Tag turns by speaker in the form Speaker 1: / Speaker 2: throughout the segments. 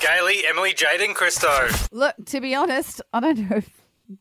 Speaker 1: Gailey, Emily, Jaden, Christo.
Speaker 2: Look, to be honest, I don't know if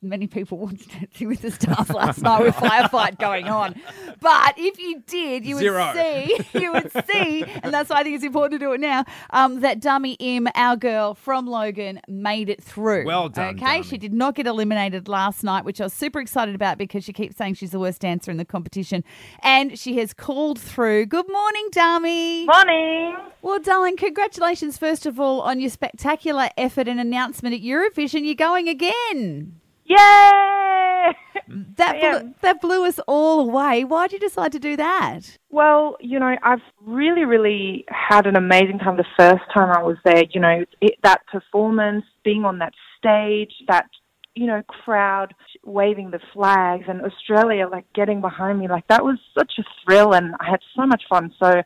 Speaker 2: many people watched Dancing with the Stars last night with firefight going on. But if you did, you
Speaker 3: Zero.
Speaker 2: would see, you would see, and that's why I think it's important to do it now, um, that Dami Im, our girl from Logan, made it through.
Speaker 3: Well done,
Speaker 2: Okay,
Speaker 3: Dami.
Speaker 2: she did not get eliminated last night, which I was super excited about because she keeps saying she's the worst dancer in the competition. And she has called through. Good morning, Dami.
Speaker 4: Morning.
Speaker 2: Well, darling, congratulations, first of all, on your spectacular effort and announcement at Eurovision. You're going again.
Speaker 4: Yay!
Speaker 2: Mm,
Speaker 4: that
Speaker 2: blew, that blew us all away. Why did you decide to do that?
Speaker 4: Well, you know, I've really, really had an amazing time the first time I was there. You know, it, that performance, being on that stage, that, you know, crowd waving the flags and Australia like getting behind me, like that was such a thrill and I had so much fun. So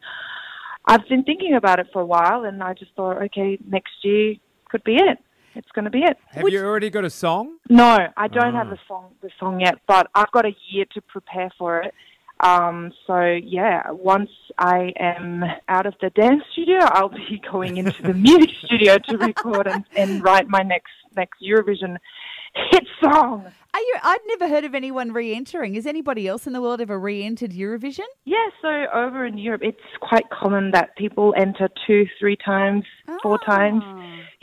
Speaker 4: I've been thinking about it for a while and I just thought, okay, next year could be it. It's going to be it.
Speaker 3: Have you already got a song?
Speaker 4: No, I don't have the song the song yet, but I've got a year to prepare for it. Um, so yeah, once I am out of the dance studio, I'll be going into the music studio to record and, and write my next next Eurovision hit song.
Speaker 2: Are you? I'd never heard of anyone re-entering. Has anybody else in the world ever re-entered Eurovision?
Speaker 4: Yeah, so over in Europe, it's quite common that people enter two, three times, four times.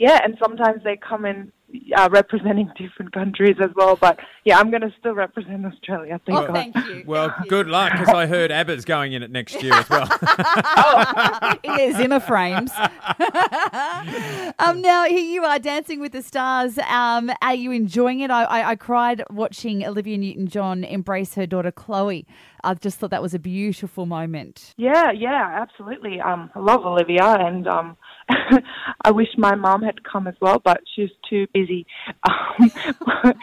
Speaker 4: Yeah, and sometimes they come in uh, representing different countries as well. But yeah, I'm going to still represent Australia. Thank
Speaker 2: Oh,
Speaker 4: God.
Speaker 2: thank you.
Speaker 3: Well,
Speaker 2: Thank you.
Speaker 3: good luck, because I heard ABBA's going in it next year as well.
Speaker 2: Oh, yeah, Zimmer frames. um, now here you are dancing with the stars. Um, are you enjoying it? I, I, I cried watching Olivia Newton-John embrace her daughter Chloe. I just thought that was a beautiful moment.
Speaker 4: Yeah, yeah, absolutely. Um, I love Olivia, and um, I wish my mom had come as well, but she's too busy um,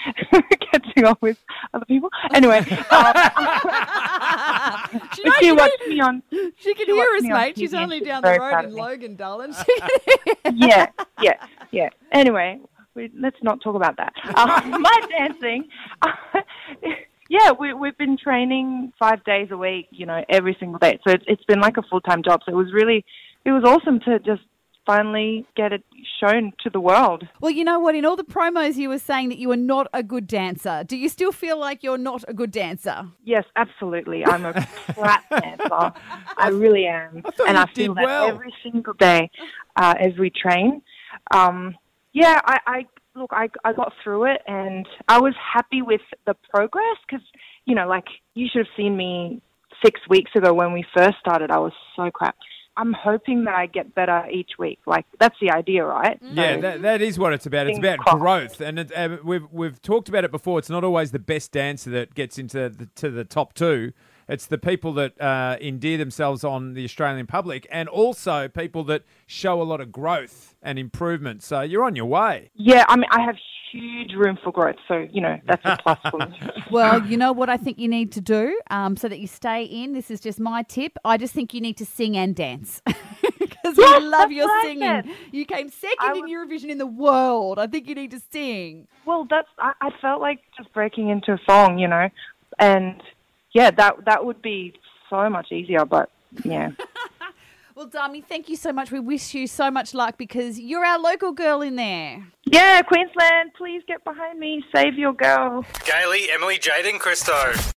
Speaker 4: catching up with other people. Anyway, um,
Speaker 2: she,
Speaker 4: she watched me on.
Speaker 2: she can
Speaker 4: she
Speaker 2: hear us, mate. She's only down the road in. Logan, darling.
Speaker 4: Yeah, yeah, yeah. Anyway, we, let's not talk about that. Um, my dancing. Yeah, we, we've been training five days a week, you know, every single day. So it's, it's been like a full time job. So it was really, it was awesome to just finally get it shown to the world.
Speaker 2: well, you know what? In all the promos, you were saying that you were not a good dancer. Do you still feel like you're not a good dancer?
Speaker 4: Yes, absolutely. I'm a crap dancer. I really am,
Speaker 3: thought
Speaker 4: and I feel that
Speaker 3: well.
Speaker 4: every single day uh, as we train. Um, yeah, I, I look. I I got through it, and I was happy with the progress because you know, like you should have seen me six weeks ago when we first started. I was so crap. I'm hoping that I get better each week. Like that's the idea, right?
Speaker 3: Yeah,
Speaker 4: So-
Speaker 3: that, that is what it's about. It's about
Speaker 4: crossed.
Speaker 3: growth, and it, uh, we've we've talked about it before. It's not always the best dancer that gets into the, to the top two. It's the people that uh, endear themselves on the Australian public, and also people that show a lot of growth and improvement. So you're on your way.
Speaker 4: yeah, I mean, I have huge room for growth. So you know, that's a plus for me.
Speaker 2: Well, you know what I think you need to do um, so that you stay in. This is just my tip. I just think you need to sing and dance because we
Speaker 4: Yes,
Speaker 2: love your
Speaker 4: what I
Speaker 2: singing.
Speaker 4: said.
Speaker 2: You came second
Speaker 4: I
Speaker 2: in Eurovision in the world. I think you need to sing.
Speaker 4: Well, that's I, I felt like just breaking into a song, you know, and yeah, that that would be so much easier. But yeah,
Speaker 2: Well, Dami, thank you so much. We wish you so much luck because you're our local girl in there.
Speaker 4: yeah, Queensland, please get behind me, save your girl.
Speaker 1: Gailey, Emily, Jaden, Christo.